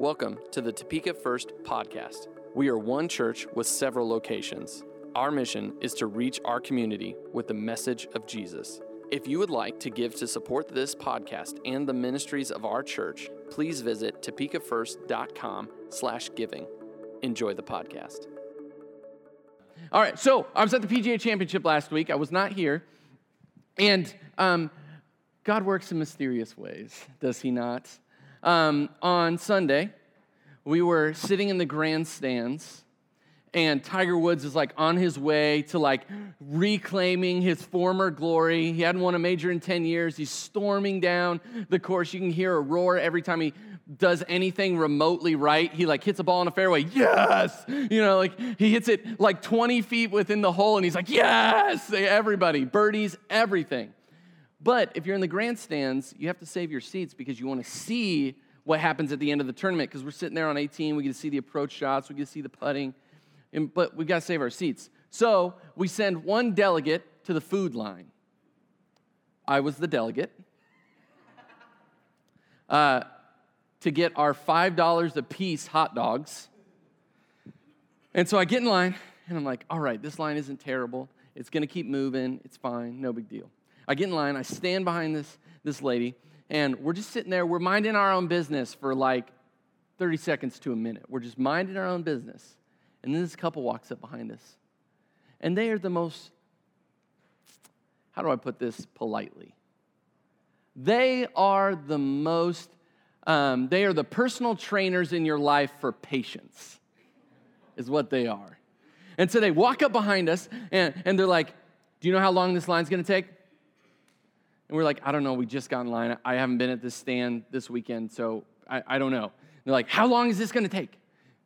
Welcome to the Topeka First podcast. We are one church with several locations. Our mission is to reach our community with the message of Jesus. If you would like to give to support this podcast and the ministries of our church, please visit topekafirst.com slash giving. Enjoy the podcast. All right, so I was at the PGA Championship last week. I was not here. And um, God works in mysterious ways, does He not? Um, on Sunday, we were sitting in the grandstands, and Tiger Woods is like on his way to like reclaiming his former glory. He hadn't won a major in 10 years. He's storming down the course. You can hear a roar every time he does anything remotely right. He like hits a ball in a fairway. Yes! You know, like he hits it like 20 feet within the hole and he's like, yes! Everybody, birdies, everything. But if you're in the grandstands, you have to save your seats because you want to see what happens at the end of the tournament because we're sitting there on 18. We get to see the approach shots, we get to see the putting, and, but we got to save our seats. So we send one delegate to the food line. I was the delegate. Uh, to get our $5 a piece hot dogs. And so I get in line and I'm like, all right, this line isn't terrible. It's gonna keep moving. It's fine. No big deal. I get in line, I stand behind this, this lady, and we're just sitting there. We're minding our own business for like 30 seconds to a minute. We're just minding our own business. And then this couple walks up behind us. And they are the most, how do I put this politely? They are the most um, they are the personal trainers in your life for patience, is what they are. And so they walk up behind us and, and they're like, Do you know how long this line's gonna take? And we're like, I don't know, we just got in line. I haven't been at this stand this weekend, so I, I don't know. And they're like, How long is this gonna take?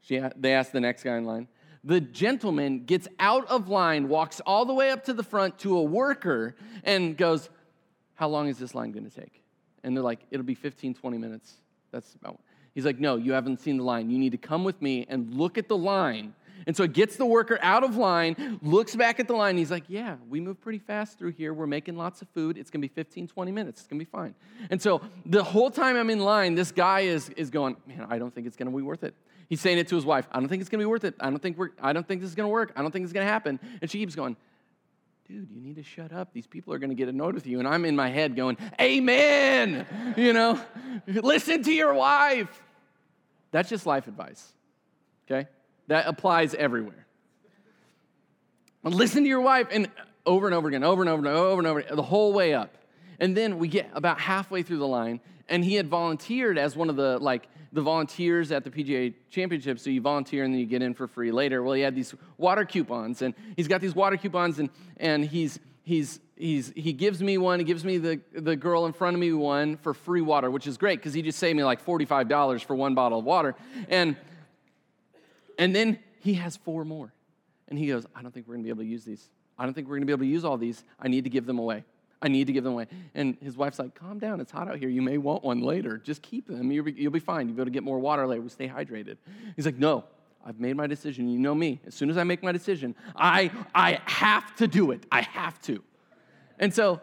She, they ask the next guy in line. The gentleman gets out of line, walks all the way up to the front to a worker, and goes, How long is this line gonna take? And they're like, It'll be 15, 20 minutes. That's about. He's like, no, you haven't seen the line. You need to come with me and look at the line. And so it gets the worker out of line, looks back at the line. he's like, yeah, we move pretty fast through here. We're making lots of food. It's going to be 15, 20 minutes. It's going to be fine. And so the whole time I'm in line, this guy is, is going, man, I don't think it's going to be worth it. He's saying it to his wife. I don't think it's going to be worth it. I don't think we're, I don't think this is going to work. I don't think it's going to happen. And she keeps going, dude, you need to shut up. These people are going to get annoyed with you. And I'm in my head going, amen. You know, listen to your wife. That's just life advice, okay? That applies everywhere. Listen to your wife, and over and over again, over and over and over and over, the whole way up. And then we get about halfway through the line, and he had volunteered as one of the like the volunteers at the PGA Championship. So you volunteer and then you get in for free later. Well, he had these water coupons, and he's got these water coupons, and and he's he's he's he gives me one. He gives me the the girl in front of me one for free water, which is great because he just saved me like forty five dollars for one bottle of water, and and then he has four more, and he goes, I don't think we're gonna be able to use these. I don't think we're gonna be able to use all these. I need to give them away. I need to give them away. And his wife's like, calm down. It's hot out here. You may want one later. Just keep them. You'll be, you'll be fine. You'll be able to get more water later. We'll stay hydrated. He's like, no, I've made my decision. You know me. As soon as I make my decision, I, I have to do it. I have to. And so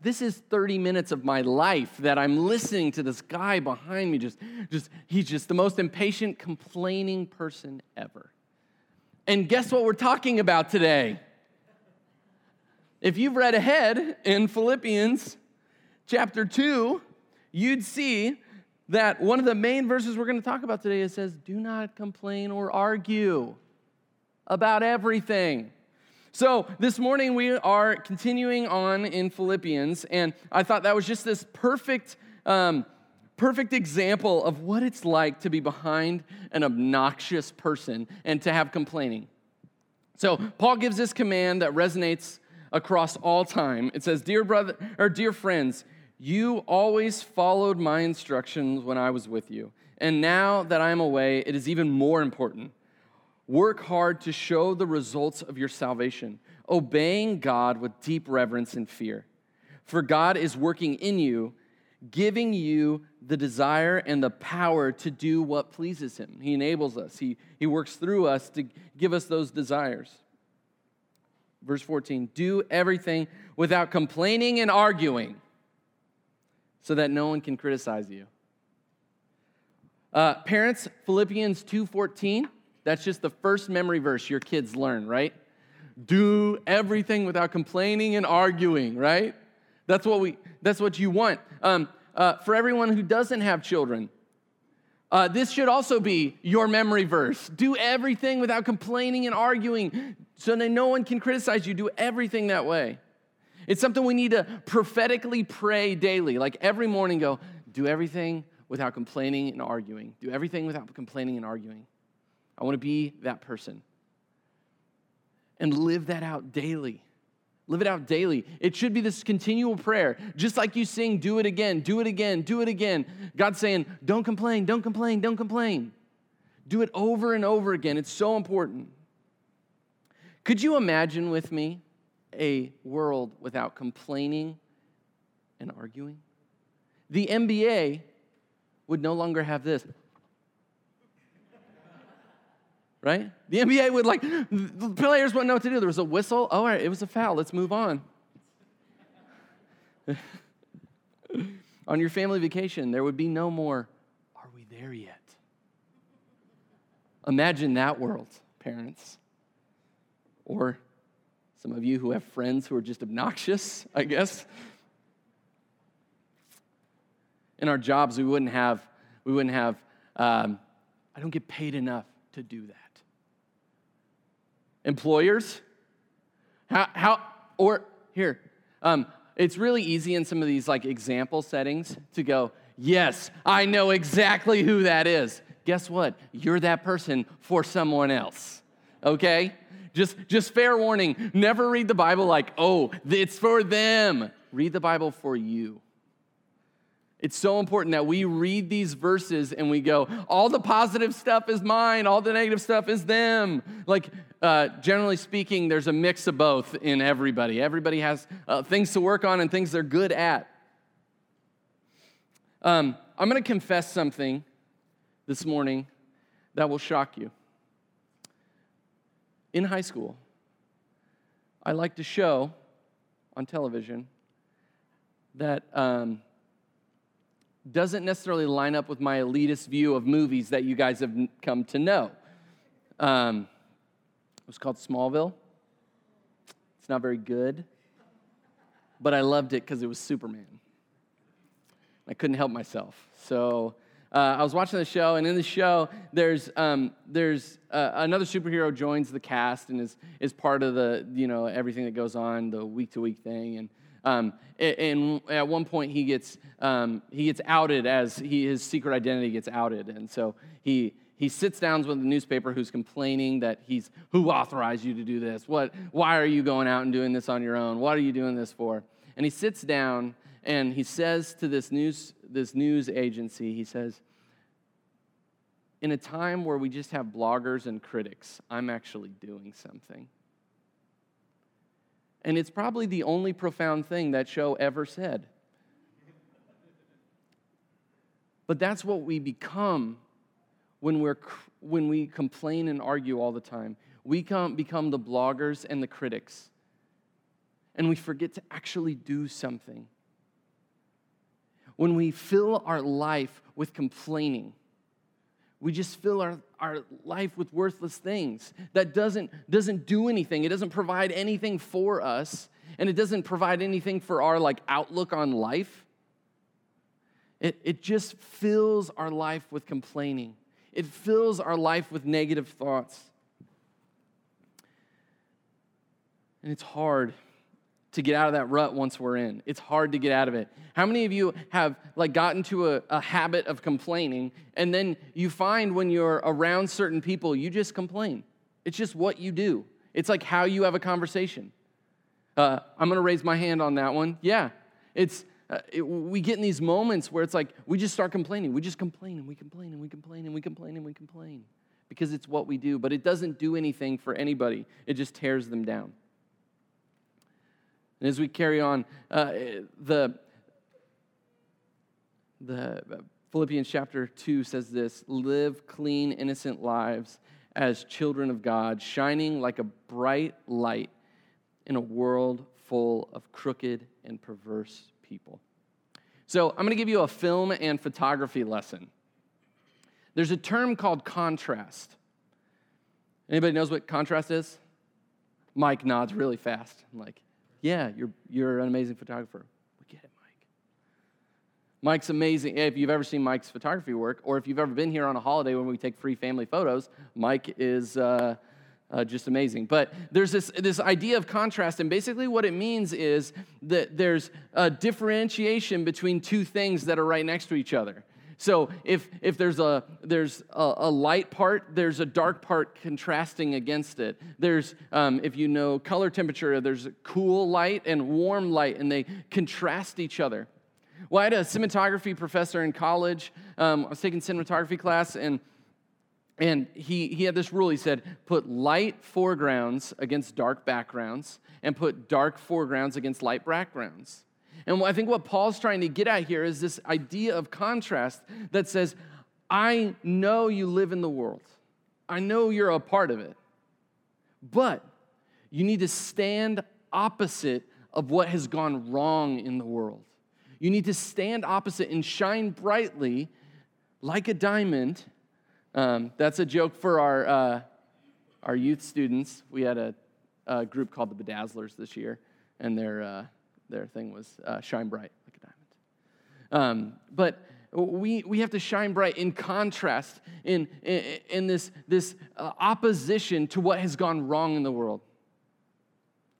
this is 30 minutes of my life that I'm listening to this guy behind me. Just, just, he's just the most impatient, complaining person ever. And guess what we're talking about today? If you've read ahead in Philippians chapter 2, you'd see that one of the main verses we're going to talk about today it says, Do not complain or argue about everything. So, this morning we are continuing on in Philippians, and I thought that was just this perfect, um, perfect example of what it's like to be behind an obnoxious person and to have complaining. So, Paul gives this command that resonates across all time. It says, Dear brother or dear friends, you always followed my instructions when I was with you. And now that I am away, it is even more important. Work hard to show the results of your salvation, obeying God with deep reverence and fear. For God is working in you, giving you the desire and the power to do what pleases Him. He enables us, He, he works through us to give us those desires. Verse 14 do everything without complaining and arguing so that no one can criticize you. Uh, parents, Philippians 2:14. That's just the first memory verse your kids learn, right? Do everything without complaining and arguing, right? That's what we. That's what you want. Um, uh, for everyone who doesn't have children, uh, this should also be your memory verse. Do everything without complaining and arguing so that no one can criticize you. Do everything that way. It's something we need to prophetically pray daily. Like every morning, go, do everything without complaining and arguing. Do everything without complaining and arguing. I want to be that person. And live that out daily. Live it out daily. It should be this continual prayer. Just like you sing, do it again, do it again, do it again. God's saying, don't complain, don't complain, don't complain. Do it over and over again. It's so important. Could you imagine with me a world without complaining and arguing? The NBA would no longer have this. Right? The NBA would like, the players wouldn't know what to do. There was a whistle. Oh, all right, it was a foul. Let's move on. on your family vacation, there would be no more, are we there yet? Imagine that world, parents. Or some of you who have friends who are just obnoxious, I guess. In our jobs, we wouldn't have, we wouldn't have, um, I don't get paid enough to do that. Employers, how, how or here, um, it's really easy in some of these like example settings to go, yes, I know exactly who that is. Guess what? You're that person for someone else, okay? Just, just fair warning never read the Bible like, oh, it's for them. Read the Bible for you. It's so important that we read these verses and we go, all the positive stuff is mine, all the negative stuff is them. Like, uh, generally speaking, there's a mix of both in everybody. Everybody has uh, things to work on and things they're good at. Um, I'm going to confess something this morning that will shock you in high school, I liked to show on television that um, doesn't necessarily line up with my elitist view of movies that you guys have come to know. Um, it was called Smallville. It's not very good, but I loved it because it was Superman. I couldn't help myself. So uh, I was watching the show, and in the show, there's um, there's uh, another superhero joins the cast and is is part of the you know everything that goes on the week to week thing, and um, and at one point he gets um, he gets outed as he, his secret identity gets outed, and so he he sits down with the newspaper who's complaining that he's who authorized you to do this? What? Why are you going out and doing this on your own? What are you doing this for? And he sits down and he says to this news, this news agency, he says, in a time where we just have bloggers and critics, I'm actually doing something. And it's probably the only profound thing that show ever said. But that's what we become when, we're, when we complain and argue all the time. We come, become the bloggers and the critics. And we forget to actually do something when we fill our life with complaining, we just fill our, our life with worthless things that doesn't, doesn't do anything. It doesn't provide anything for us, and it doesn't provide anything for our like outlook on life. It, it just fills our life with complaining. It fills our life with negative thoughts. And it's hard to get out of that rut once we're in. It's hard to get out of it. How many of you have like gotten to a, a, habit of complaining and then you find when you're around certain people, you just complain? It's just what you do. It's like how you have a conversation. Uh, I'm gonna raise my hand on that one. Yeah, it's uh, it, we get in these moments where it's like we just start complaining. We just complain and we complain and we complain and we complain and we complain because it's what we do. But it doesn't do anything for anybody. It just tears them down. And as we carry on, uh, the, the uh, Philippians chapter 2 says this live clean, innocent lives as children of God, shining like a bright light in a world full of crooked and perverse people. So, I'm going to give you a film and photography lesson. There's a term called contrast. Anybody knows what contrast is? Mike nods really fast. I'm like, yeah, you're, you're an amazing photographer. We get it, Mike. Mike's amazing. If you've ever seen Mike's photography work, or if you've ever been here on a holiday when we take free family photos, Mike is uh, uh, just amazing. But there's this, this idea of contrast, and basically what it means is that there's a differentiation between two things that are right next to each other. So if, if there's, a, there's a, a light part, there's a dark part contrasting against it. There's, um, if you know color temperature, there's cool light and warm light, and they contrast each other. Well, I had a cinematography professor in college. Um, I was taking cinematography class, and and he, he had this rule. He said, put light foregrounds against dark backgrounds, and put dark foregrounds against light backgrounds. And I think what Paul's trying to get at here is this idea of contrast that says, I know you live in the world, I know you're a part of it, but you need to stand opposite of what has gone wrong in the world. You need to stand opposite and shine brightly like a diamond. Um, that's a joke for our, uh, our youth students. We had a, a, group called the Bedazzlers this year, and they're. Uh, their thing was uh, shine bright like a diamond. Um, but we, we have to shine bright in contrast, in, in, in this, this uh, opposition to what has gone wrong in the world.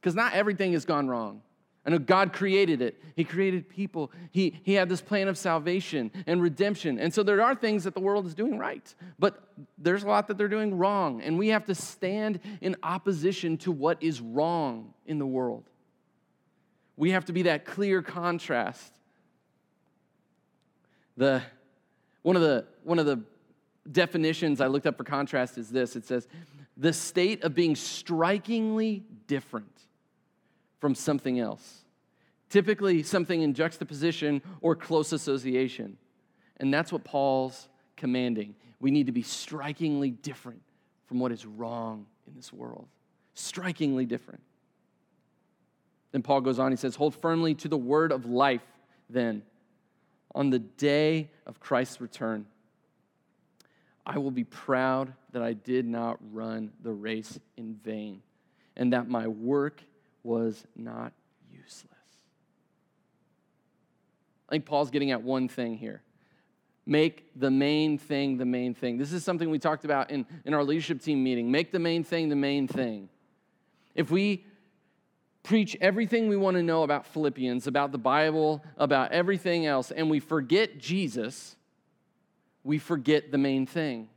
Because not everything has gone wrong. I know God created it. He created people. He, he had this plan of salvation and redemption. And so there are things that the world is doing right, but there's a lot that they're doing wrong. And we have to stand in opposition to what is wrong in the world. We have to be that clear contrast. The, one, of the, one of the definitions I looked up for contrast is this it says, the state of being strikingly different from something else, typically something in juxtaposition or close association. And that's what Paul's commanding. We need to be strikingly different from what is wrong in this world. Strikingly different. Then Paul goes on, he says, Hold firmly to the word of life, then, on the day of Christ's return. I will be proud that I did not run the race in vain and that my work was not useless. I think Paul's getting at one thing here. Make the main thing the main thing. This is something we talked about in, in our leadership team meeting. Make the main thing the main thing. If we preach everything we want to know about Philippians, about the Bible, about everything else, and we forget Jesus, we forget the main thing.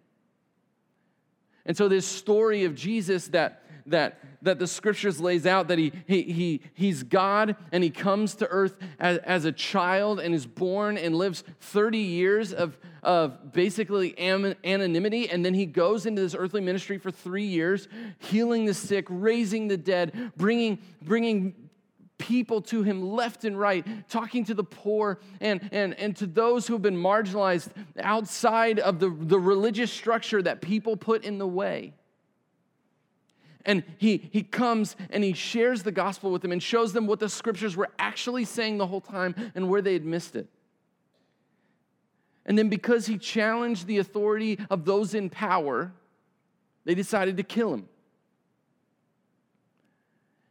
And so, this story of Jesus that, that, that the scriptures lays out that he, he, he, he's God and he comes to earth as, as a child and is born and lives 30 years of, of basically anonymity. And then he goes into this earthly ministry for three years, healing the sick, raising the dead, bringing, bringing people to him left and right, talking to the poor and, and, and to those who have been marginalized outside of the, the religious structure that people put in the way. And he, he comes and he shares the gospel with them and shows them what the scriptures were actually saying the whole time and where they had missed it. And then, because he challenged the authority of those in power, they decided to kill him.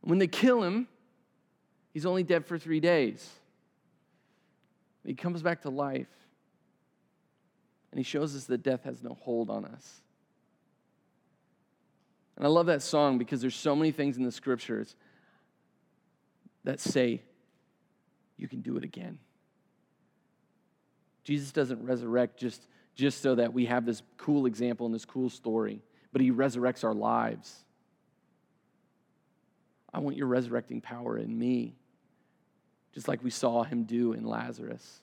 When they kill him, he's only dead for three days. He comes back to life, and he shows us that death has no hold on us. And I love that song because there's so many things in the scriptures that say, you can do it again. Jesus doesn't resurrect just, just so that we have this cool example and this cool story, but he resurrects our lives. I want your resurrecting power in me, just like we saw him do in Lazarus.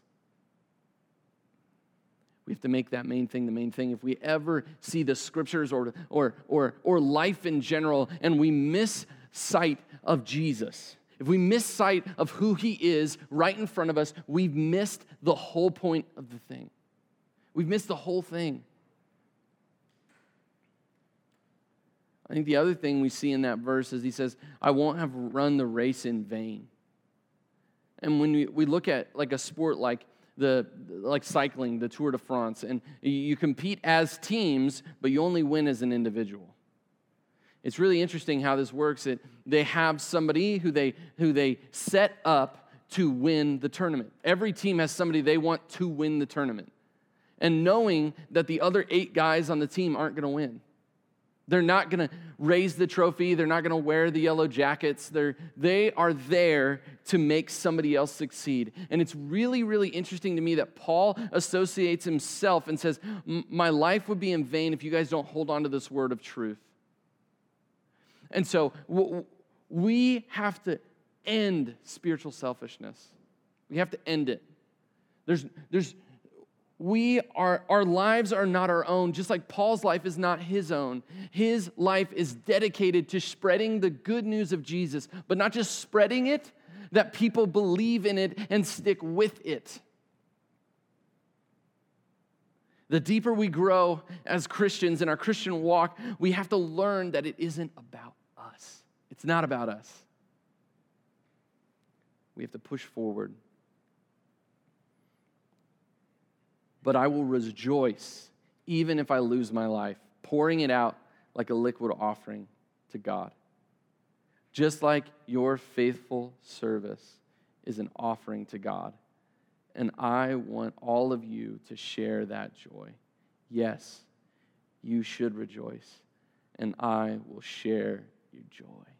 We have to make that main thing the main thing. If we ever see the scriptures or, or, or, or life in general and we miss sight of Jesus, if we miss sight of who he is right in front of us, we've missed the whole point of the thing. We've missed the whole thing. I think the other thing we see in that verse is he says, I won't have run the race in vain. And when we, we look at like a sport like the like cycling, the Tour de France, and you compete as teams, but you only win as an individual. It's really interesting how this works. It, they have somebody who they, who they set up to win the tournament. Every team has somebody they want to win the tournament. And knowing that the other eight guys on the team aren't going to win. They're not going to raise the trophy. They're not going to wear the yellow jackets. They're, they are there to make somebody else succeed. And it's really, really interesting to me that Paul associates himself and says, My life would be in vain if you guys don't hold on to this word of truth. And so we have to end spiritual selfishness. We have to end it. There's, there's, we are, our lives are not our own, just like Paul's life is not his own. His life is dedicated to spreading the good news of Jesus, but not just spreading it, that people believe in it and stick with it. The deeper we grow as Christians in our Christian walk, we have to learn that it isn't about. It's not about us. We have to push forward. But I will rejoice even if I lose my life, pouring it out like a liquid offering to God. Just like your faithful service is an offering to God. And I want all of you to share that joy. Yes, you should rejoice, and I will share your joy.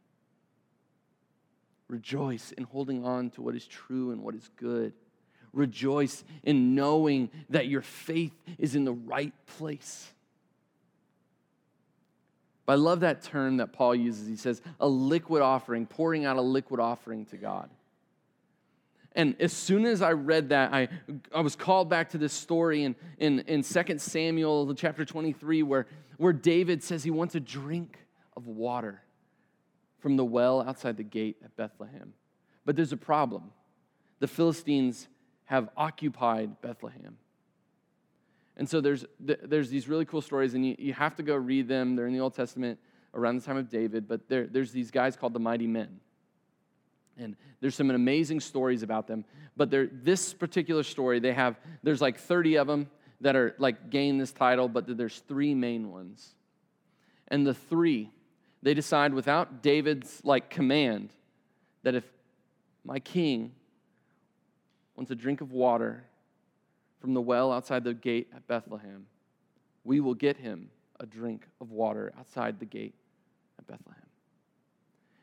Rejoice in holding on to what is true and what is good. Rejoice in knowing that your faith is in the right place. But I love that term that Paul uses. He says, a liquid offering, pouring out a liquid offering to God. And as soon as I read that, I, I was called back to this story in, in, in 2 Samuel chapter 23, where, where David says he wants a drink of water from the well outside the gate at Bethlehem. But there's a problem. The Philistines have occupied Bethlehem. And so there's, there's these really cool stories, and you, you have to go read them. They're in the Old Testament around the time of David, but there, there's these guys called the Mighty Men. And there's some amazing stories about them. But this particular story, they have, there's like 30 of them that are like gain this title, but there's three main ones. And the three they decide without David's like command that if my king wants a drink of water from the well outside the gate at Bethlehem, we will get him a drink of water outside the gate at Bethlehem.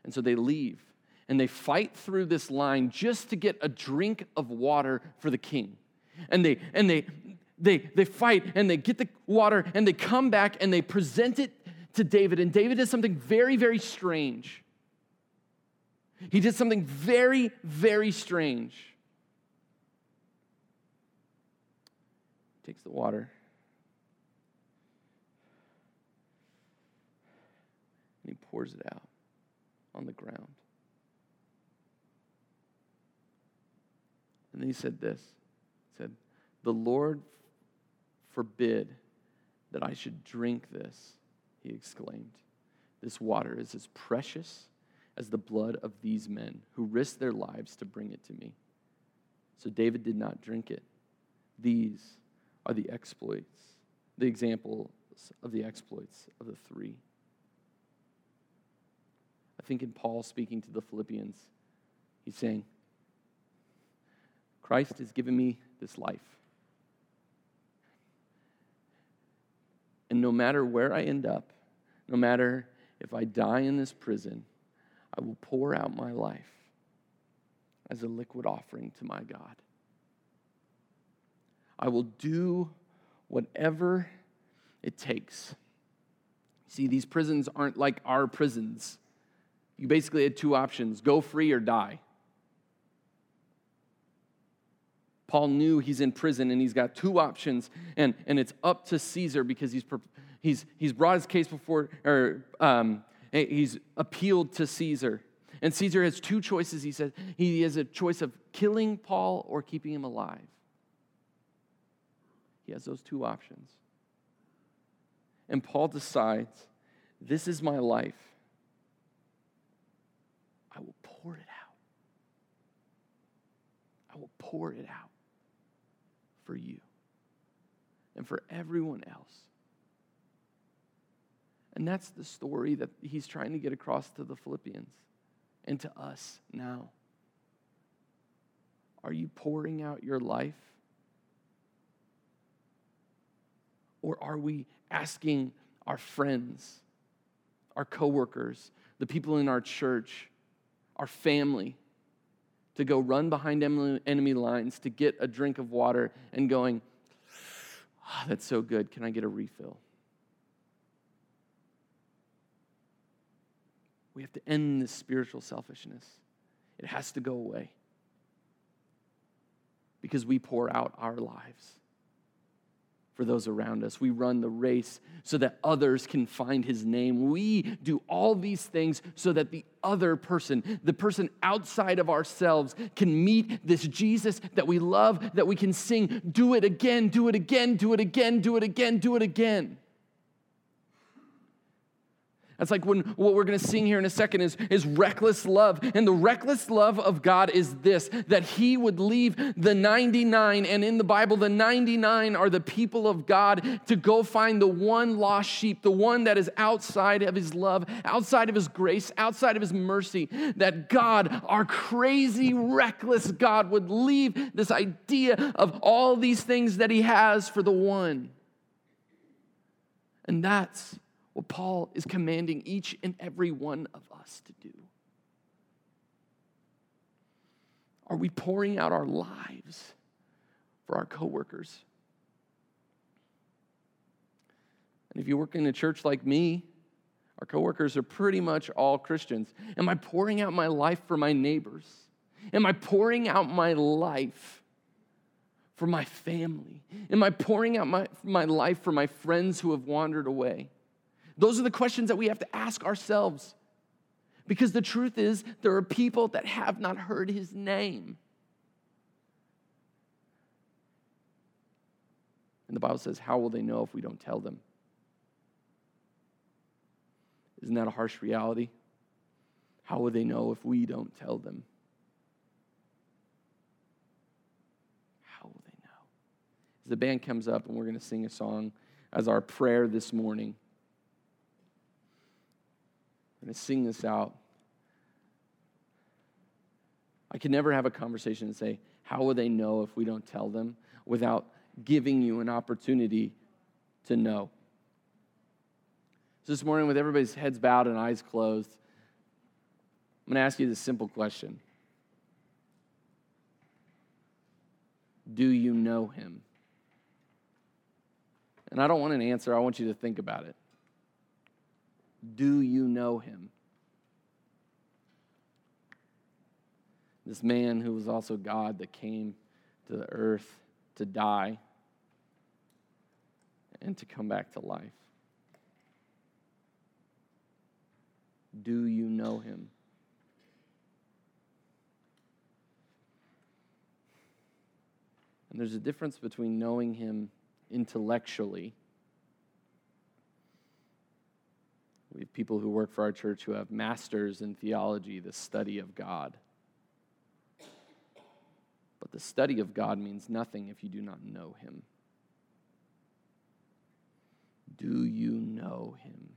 And so they leave and they fight through this line just to get a drink of water for the king. And they and they they they fight and they get the water and they come back and they present it to David, and David did something very, very strange. He did something very, very strange. Takes the water. And he pours it out on the ground. And then he said this. He said, The Lord forbid that I should drink this he exclaimed. This water is as precious as the blood of these men who risked their lives to bring it to me. So David did not drink it. These are the exploits, the examples of the exploits of the three. I think in Paul speaking to the Philippians, he's saying, Christ has given me this life. And no matter where I end up, no matter if I die in this prison, I will pour out my life as a liquid offering to my God. I will do whatever it takes. See, these prisons aren't like our prisons. You basically had two options go free or die. Paul knew he's in prison and he's got two options, and, and it's up to Caesar because he's, he's, he's brought his case before, or um, he's appealed to Caesar. And Caesar has two choices. He said he has a choice of killing Paul or keeping him alive. He has those two options. And Paul decides this is my life. I will pour it out. I will pour it out. for you and for everyone else. And that's the story that he's trying to get across to the Philippians and to us now. Are you pouring out your life? Or are we asking our friends, our coworkers, the people in our church, our family to go run behind enemy lines to get a drink of water and going, oh, that's so good. Can I get a refill? We have to end this spiritual selfishness. It has to go away because we pour out our lives for those around us. We run the race so that others can find his name. We do all these things so that the other person, the person outside of ourselves, can meet this Jesus that we love, that we can sing, do it again, do it again, do it again, do it again, do it again. That's like when what we're going to sing here in a second is, is reckless love. And the reckless love of God is this that He would leave the 99, and in the Bible, the 99 are the people of God to go find the one lost sheep, the one that is outside of His love, outside of His grace, outside of His mercy. That God, our crazy, reckless God, would leave this idea of all these things that He has for the one. And that's what Paul is commanding each and every one of us to do. Are we pouring out our lives for our coworkers? And if you work in a church like me, our coworkers are pretty much all Christians. Am I pouring out my life for my neighbors? Am I pouring out my life for my family? Am I pouring out my, my life for my friends who have wandered away? Those are the questions that we have to ask ourselves. Because the truth is, there are people that have not heard his name. And the Bible says, How will they know if we don't tell them? Isn't that a harsh reality? How will they know if we don't tell them? How will they know? As the band comes up and we're going to sing a song as our prayer this morning, I'm to sing this out. I can never have a conversation and say, How will they know if we don't tell them? without giving you an opportunity to know. So this morning, with everybody's heads bowed and eyes closed, I'm going to ask you this simple question Do you know him? And I don't want an answer, I want you to think about it. Do you know him? This man who was also God that came to the earth to die and to come back to life. Do you know him? And there's a difference between knowing him intellectually We have people who work for our church who have masters in theology, the study of God. But the study of God means nothing if you do not know Him. Do you know Him?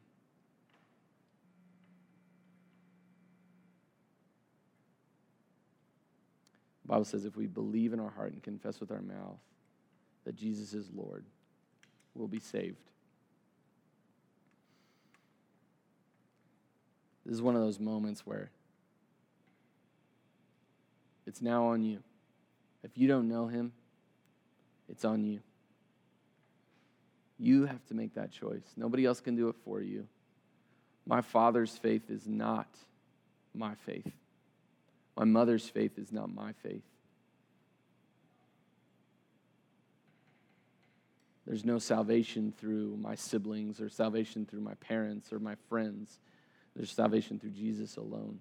The Bible says if we believe in our heart and confess with our mouth that Jesus is Lord, we'll be saved. This is one of those moments where it's now on you. If you don't know him, it's on you. You have to make that choice. Nobody else can do it for you. My father's faith is not my faith. My mother's faith is not my faith. There's no salvation through my siblings or salvation through my parents or my friends. There's salvation through Jesus alone.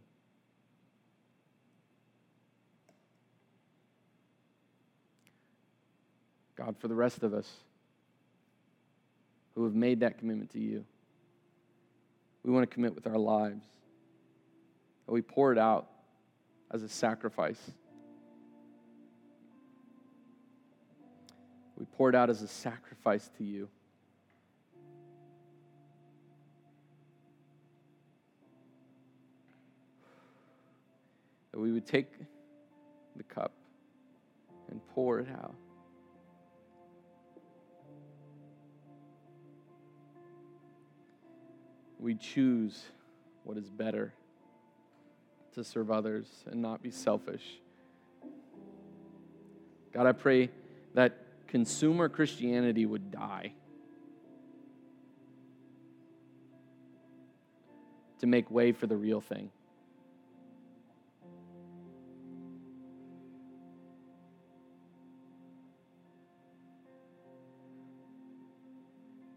God, for the rest of us who have made that commitment to you, we want to commit with our lives. That we pour it out as a sacrifice. We pour it out as a sacrifice to you. That we would take the cup and pour it out. We choose what is better to serve others and not be selfish. God, I pray that consumer Christianity would die to make way for the real thing.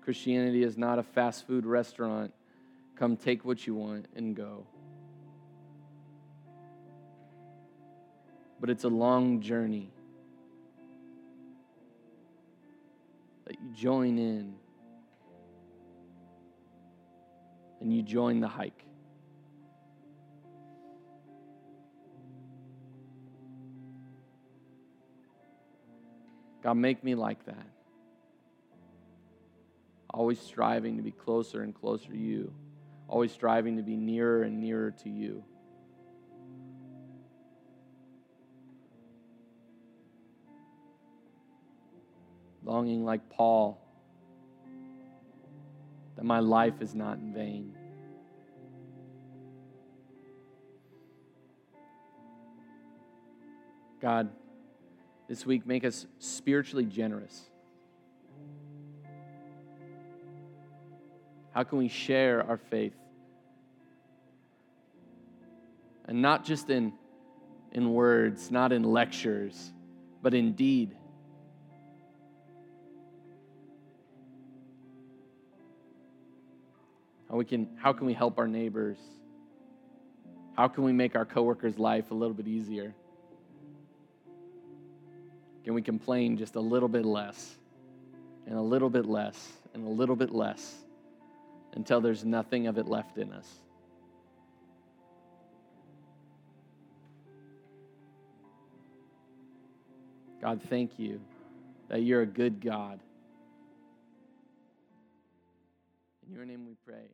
Christianity is not a fast food restaurant. Come take what you want and go. But it's a long journey that you join in and you join the hike. God, make me like that. Always striving to be closer and closer to you. Always striving to be nearer and nearer to you. longing like Paul that my life is not in vain. God, this week make us spiritually generous. How can we share our faith? And not just in, in words, not in lectures, but in deed. How, we can, how can we help our neighbors? How can we make our coworkers' life a little bit easier? Can we complain just a little bit less, and a little bit less, and a little bit less until there's nothing of it left in us? God, thank you that you're a good God. In your name we pray.